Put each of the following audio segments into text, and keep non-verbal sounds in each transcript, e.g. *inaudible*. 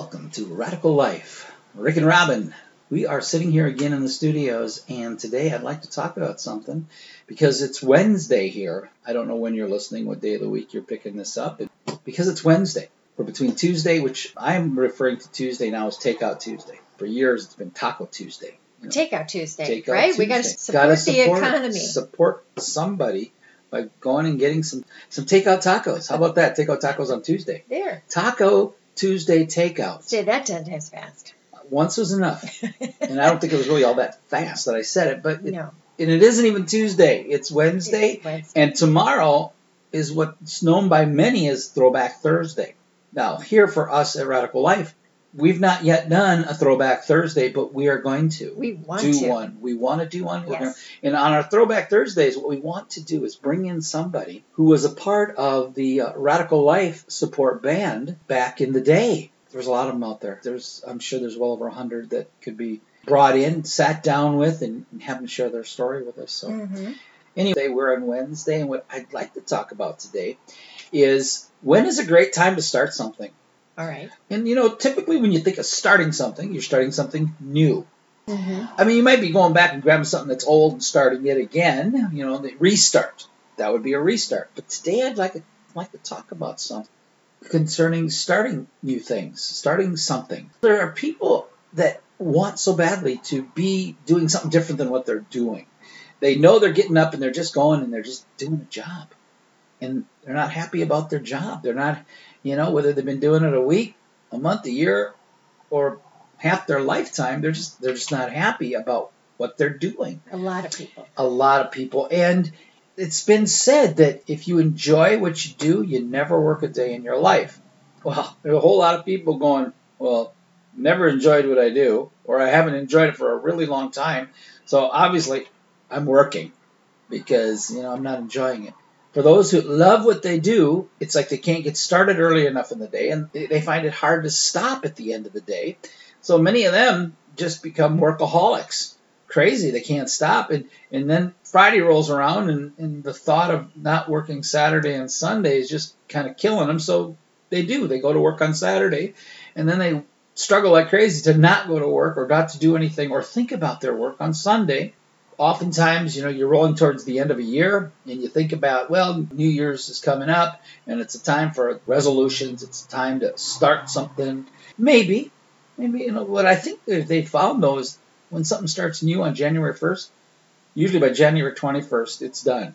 Welcome to Radical Life. Rick and Robin, we are sitting here again in the studios, and today I'd like to talk about something because it's Wednesday here. I don't know when you're listening, what day of the week you're picking this up, because it's Wednesday. We're between Tuesday, which I'm referring to Tuesday now as Takeout Tuesday. For years, it's been Taco Tuesday. You know, Takeout Tuesday, Takeout right? Tuesday. We got to support, the economy. Support somebody by going and getting some some takeout tacos. How about that? Takeout tacos on Tuesday. There. Taco Tuesday takeout. Say that ten times fast. Once was enough, *laughs* and I don't think it was really all that fast that I said it. But it, no. and it isn't even Tuesday. It's Wednesday, It's Wednesday. and tomorrow is what's known by many as Throwback Thursday. Now, here for us at Radical Life, we've not yet done a Throwback Thursday, but we are going to We want do to. one. We want to do one. Yes. gonna, and on our Throwback Thursdays, what we want to do is bring in somebody who was a part of the uh, Radical Life support band back in the day. There's a lot of them out there. There's, I'm sure there's well over a hundred that could be brought in, sat down with, and, and have them share their story with us. So hmm anyway, we're on Wednesday, and what I'd like to talk about today is when is a great time to start something. All right. And you know, typically when you think of starting something, you're starting something new. Mm-hmm. I mean, you might be going back and grabbing something that's old and starting it again. You know, the restart. That would be a restart. But today, I'd like to, like to talk about something concerning starting new things, starting something. There are people that want so badly to be doing something different than what they're doing. They know they're getting up and they're just going and they're just doing a job, and they're not happy about their job. They're not, you know, whether they've been doing it a week, a month, a year, or half their lifetime they're just they're just not happy about what they're doing. A lot of people. a lot of people. And it's been said that if you enjoy what you do you never work a day in your life. Well *laughs* there's a whole lot of people going well never enjoyed what i do or i haven't enjoyed it for a really long time. So obviously i'm working because you know i'm not enjoying it for those who love what they do it's like they can't get started early enough in the day and they find it hard to stop at the end of the day so many of them just become workaholics. Crazy, they can't stop. And and then Friday rolls around and, and the thought of not working Saturday and Sunday is just kind of killing them. So they do. They go to work on Saturday and then they struggle like crazy to not go to work or not to do anything or think about their work on Sunday. Oftentimes, you know, you're rolling towards the end of a year and you think about, well, New Year's is coming up and it's a time for resolutions. It's a time to start something. Maybe, maybe you know what I think they found though is when something starts new on January 1st, usually by January 21st it's done.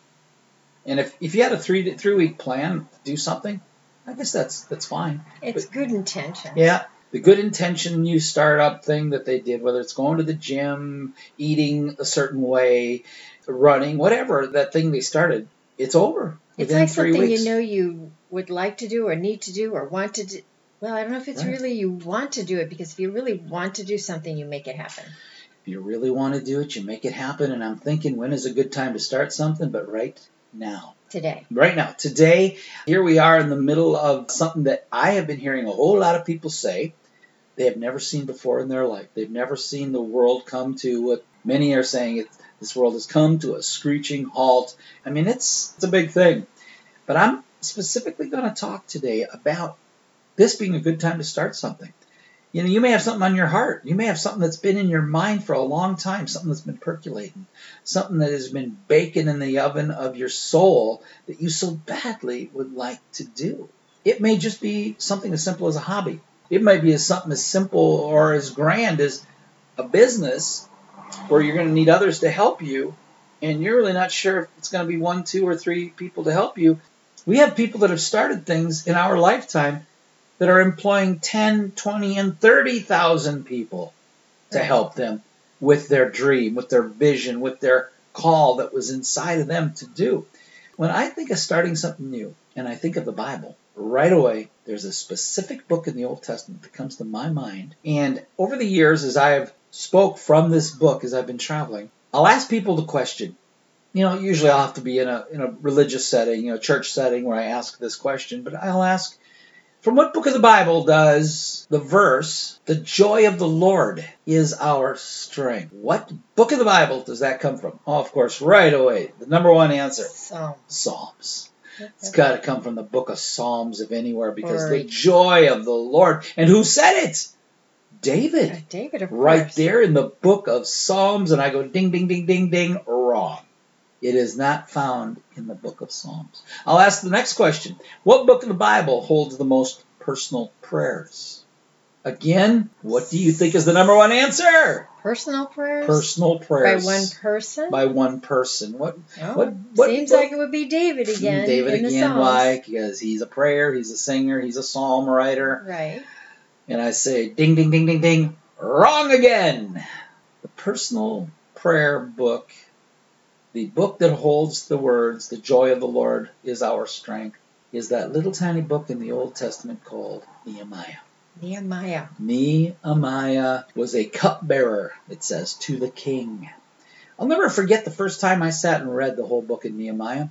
And if, if you had a three three week plan to do something, I guess that's that's fine. It's good intention. Yeah, the good intention new startup thing that they did, whether it's going to the gym, eating a certain way, running, whatever that thing they started, it's over It's like three something weeks. you know you would like to do or need to do or want to do. Well, I don't know if it's Right. really you want to do it because if you really want to do something, you make it happen. If you really want to do it, you make it happen. And I'm thinking, when is a good time to start something? But right now. Today. Right now, today, here we are in the middle of something that I have been hearing a whole lot of people say they have never seen before in their life. They've never seen the world come to what many are saying this world has come to a screeching halt. I mean, it's, it's a big thing. But I'm specifically going to talk today about this being a good time to start something. You know, you may have something on your heart. You may have something that's been in your mind for a long time, something that's been percolating, something that has been baking in the oven of your soul that you so badly would like to do. It may just be something as simple as a hobby. It might be as something as simple or as grand as a business where you're going to need others to help you, and you're really not sure if it's going to be one, two, or three people to help you. We have people that have started things in our lifetime that are employing 10, 20, and 30,000 people to help them with their dream, with their vision, with their call that was inside of them to do. When I think of starting something new and I think of the Bible, right away there's a specific book in the Old Testament that comes to my mind. And over the years as I have spoke from this book as I've been traveling, I'll ask people the question. You know, usually I'll have to be in a in a religious setting, you know, church setting where I ask this question, but I'll ask from what book of the Bible does the verse, the joy of the Lord is our strength? What book of the Bible does that come from? Oh, of course, right away. The number one answer So Psalms. It's got to come from the book of Psalms, if anywhere, because the joy of the Lord. And who said it? David. Uh, David, Right course. there in the book of Psalms. And I go ding, ding, ding, ding, ding. Wrong. It is not found in the book of Psalms. I'll ask the next question What book of the Bible holds the most personal prayers? Again, what do you think is the number one answer? Personal prayers Personal prayers by one person. By one person. What? Oh, what- what- seems what- like it would be David again. David in again. Why? Because he's a prayer, he's a singer, he's a psalm writer. Right. And I say, ding, ding, ding, ding, ding, wrong again. The personal prayer book, the book that holds the words, the joy of the Lord is our strength, is that little tiny book in the Old Testament called Nehemiah. Nehemiah. Nehemiah was a cupbearer, it says, to the king. I'll never forget the first time I sat and read the whole book of Nehemiah.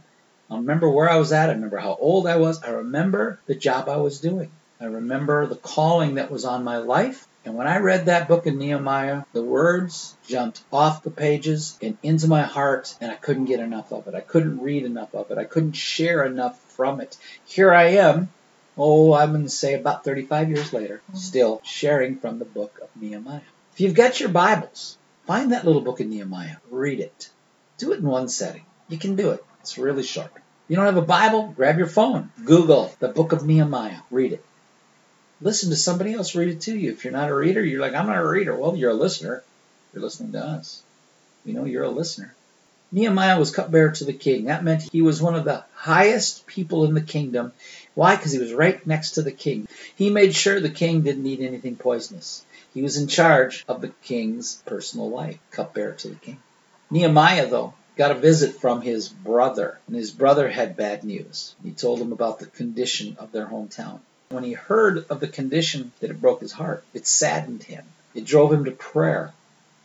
I remember where I was at. I remember how old I was. I remember the job I was doing. I remember the calling that was on my life. And when I read that book of Nehemiah, the words jumped off the pages and into my heart, and I couldn't get enough of it. I couldn't read enough of it. I couldn't share enough from it. Here I am, oh, I'm going to say about 35 years later, mm-hmm. still sharing from the book of Nehemiah. If you've got your Bibles, find that little book of Nehemiah, read it. Do it in one setting. You can do it. It's really short. You don't have a Bible? Grab your phone. Google the book of Nehemiah. Read it. Listen to somebody else read it to you. If you're not a reader, you're like, I'm not a reader. Well, you're a listener. You're listening to us. We know you're a listener. Nehemiah was cupbearer to the king. That meant he was one of the highest people in the kingdom. Why? Because he was right next to the king. He made sure the king didn't eat anything poisonous. He was in charge of the king's personal life, cupbearer to the king. Nehemiah, though, got a visit from his brother, and his brother had bad news. He told him about the condition of their hometown. When he heard of the condition, that it broke his heart. It saddened him. It drove him to prayer.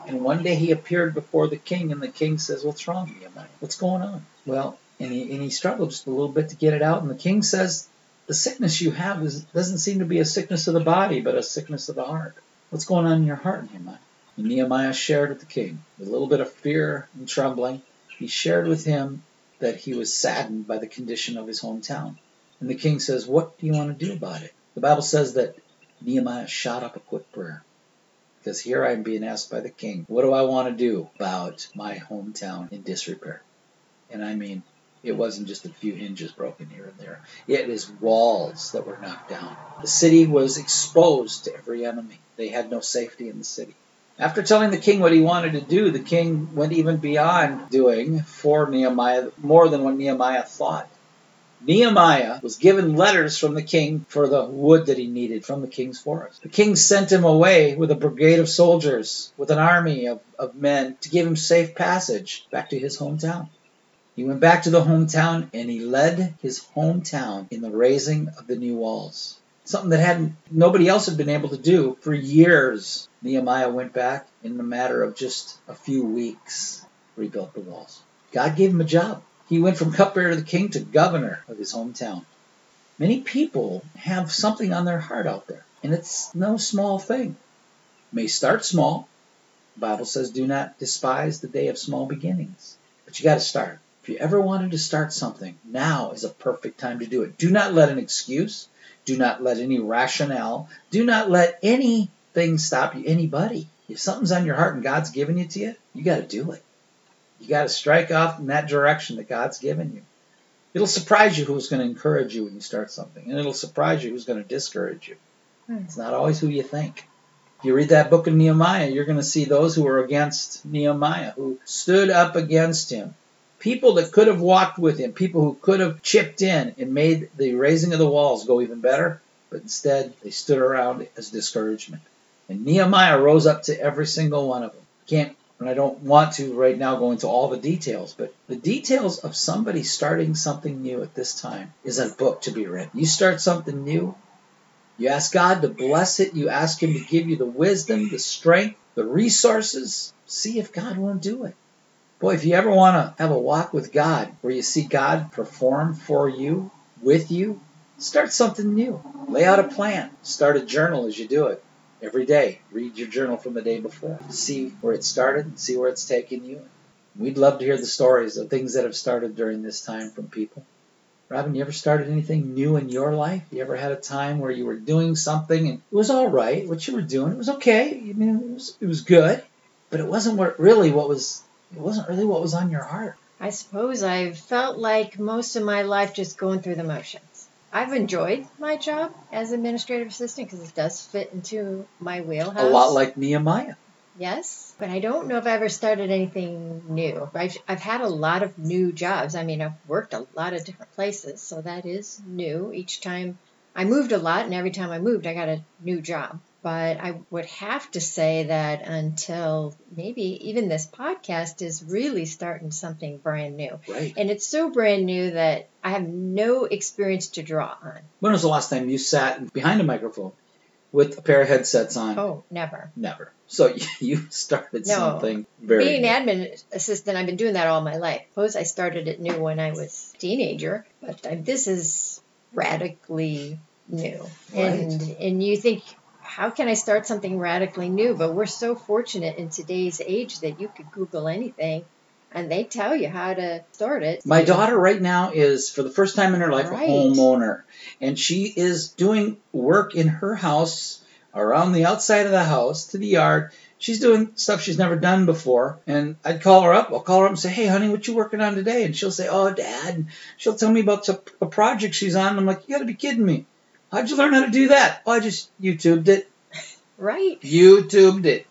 And one day he appeared before the king, and the king says, What's wrong, Nehemiah? What's going on? Well, and he, and he struggled just a little bit to get it out, and the king says, The sickness you have is, doesn't seem to be a sickness of the body, but a sickness of the heart. What's going on in your heart, Nehemiah? And Nehemiah shared with the king, with a little bit of fear and trembling, he shared with him that he was saddened by the condition of his hometown. And the king says, What do you want to do about it? The Bible says that Nehemiah shot up a quick prayer. Because here I am being asked by the king, What do I want to do about my hometown in disrepair? And I mean, it wasn't just a few hinges broken here and there. It is walls that were knocked down. The city was exposed to every enemy. They had no safety in the city. After telling the king what he wanted to do, the king went even beyond doing for Nehemiah more than what Nehemiah thought. Nehemiah was given letters from the king for the wood that he needed from the king's forest. The king sent him away with a brigade of soldiers, with an army of, of men to give him safe passage back to his hometown. He went back to the hometown and he led his hometown in the raising of the new walls. Something that hadn't nobody else had been able to do for years. Nehemiah went back in a matter of just a few weeks, rebuilt the walls. God gave him a job. He went from cupbearer to the king to governor of his hometown. Many people have something on their heart out there, and it's no small thing. It may start small. The Bible says, do not despise the day of small beginnings. But you got to start. If you ever wanted to start something, now is a perfect time to do it. Do not let an excuse, do not let any rationale, do not let anything stop you, anybody. If something's on your heart and God's given it to you, you got to do it. You got to strike off in that direction that God's given you. It'll surprise you who's going to encourage you when you start something, and it'll surprise you who's going to discourage you. Hmm. It's not always who you think. If you read that book of Nehemiah, you're going to see those who were against Nehemiah, who stood up against him. People that could have walked with him, people who could have chipped in and made the raising of the walls go even better, but instead they stood around as discouragement. And Nehemiah rose up to every single one of them. Can't and I don't want to right now go into all the details, but the details of somebody starting something new at this time is a book to be written. You start something new, you ask God to bless it, you ask Him to give you the wisdom, the strength, the resources. See if God won't do it. Boy, if you ever want to have a walk with God where you see God perform for you, with you, start something new. Lay out a plan. Start a journal as you do it every day. Read your journal from the day before. See where it started, see where it's taken you. We'd love to hear the stories of things that have started during this time from people. Robin, you ever started anything new in your life? You ever had a time where you were doing something and it was all right, what you were doing, it was okay. I mean, it was, it was good, but it wasn't what really what was it wasn't really what was on your heart. I suppose I've felt like most of my life just going through the motions. I've enjoyed my job as administrative assistant because it does fit into my wheelhouse. A lot like Nehemiah. Yes, but I don't know if I ever started anything new. I've, I've had a lot of new jobs. I mean, I've worked a lot of different places, so that is new. Each time I moved a lot, and every time I moved, I got a new job. But I would have to say that until maybe even this podcast is really starting something brand new. Right. And it's so brand new that I have no experience to draw on. When was the last time you sat behind a microphone with a pair of headsets on? Oh, never. Never. So *laughs* you started No. something very Being new. an admin assistant, I've been doing that all my life. Suppose I started it new when I was a teenager, but I, this is radically new. And and you think, how can I start something radically new? But we're so fortunate in today's age that you could Google anything, and they tell you how to start it. My daughter right now is, for the first time in her life, Right. a homeowner, and she is doing work in her house around the outside of the house to the yard. She's doing stuff she's never done before, and I'd call her up. I'll call her up and say, "Hey, honey, what you working on today?" And she'll say, "Oh, Dad." And she'll tell me about a project she's on. And I'm like, "You got to be kidding me! How'd you learn how to do that?" Oh, I just YouTubed it. *laughs* Right. YouTubed it.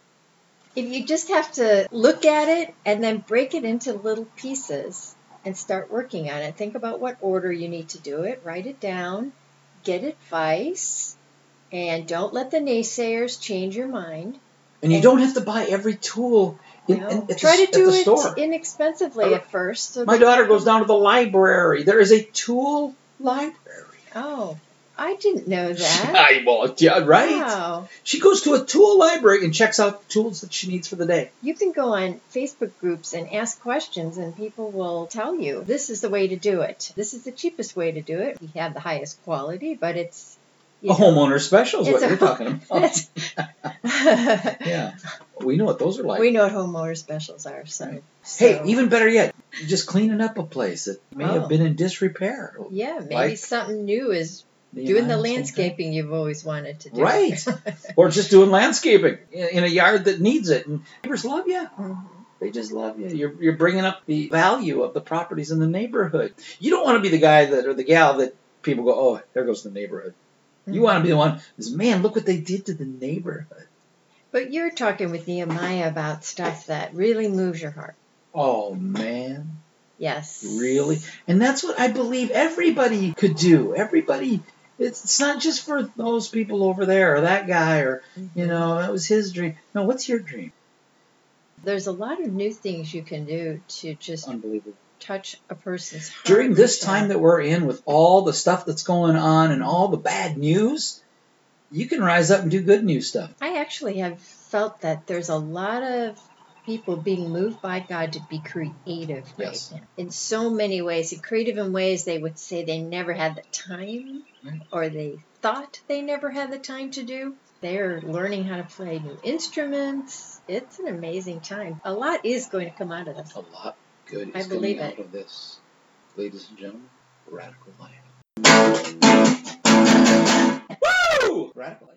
If you just have to look at it and then break it into little pieces and start working on it. Think about what order you need to do it, write it down, get advice, and don't let the naysayers change your mind. And you And- don't have to buy every tool in, know, in- Try the, to do it store. inexpensively at first. So My daughter goes down to the library. There is a tool library. Oh, I didn't know *laughs* that. I, well, yeah, right. Wow. She goes to a tool library and checks out tools that she needs for the day. You can go on Facebook groups and ask questions, and people will tell you this is the way to do it. This is the cheapest way to do it. We have the highest quality, but it's you A know, homeowner special is what you're talking about. *laughs* *laughs* yeah, we know what those are like. we know what homeowner specials are. So, Right. so- hey, even better yet, just cleaning up a place that may Oh. have been in disrepair. yeah, maybe like- something new is Doing the landscaping you've always wanted to do. Right. *laughs* Or just doing landscaping in, a yard that needs it. And neighbors love you. Mhm. They just love you. You're, you're bringing up the value of the properties in the neighborhood. You don't want to be the guy that or the gal that people go, oh, there goes the neighborhood. You want to be the one who's, man, look what they did to the neighborhood. But you're talking with Nehemiah about stuff that really moves your heart. Oh, man, Yes. really? And that's what I believe everybody could do. Everybody, it's, not just for those people over there or that guy or, you mm-hmm. know, that was his dream. No, what's your dream? There's a lot of new things you can do to just Unbelievable. touch a person's heart. During this time that. that we're in with all the stuff that's going on and all the bad news, you can rise up and do good news stuff. I actually have felt that there's a lot of people being moved by God to be creative Yes. now in so many ways. And creative in ways they would say they never had the time Right. or they thought they never had the time to do. They're learning how to play new instruments. It's an amazing time. A lot is going to come out of this. A lot good I believe coming out it. of this. Ladies and gentlemen, radical life. Woo! Radical life.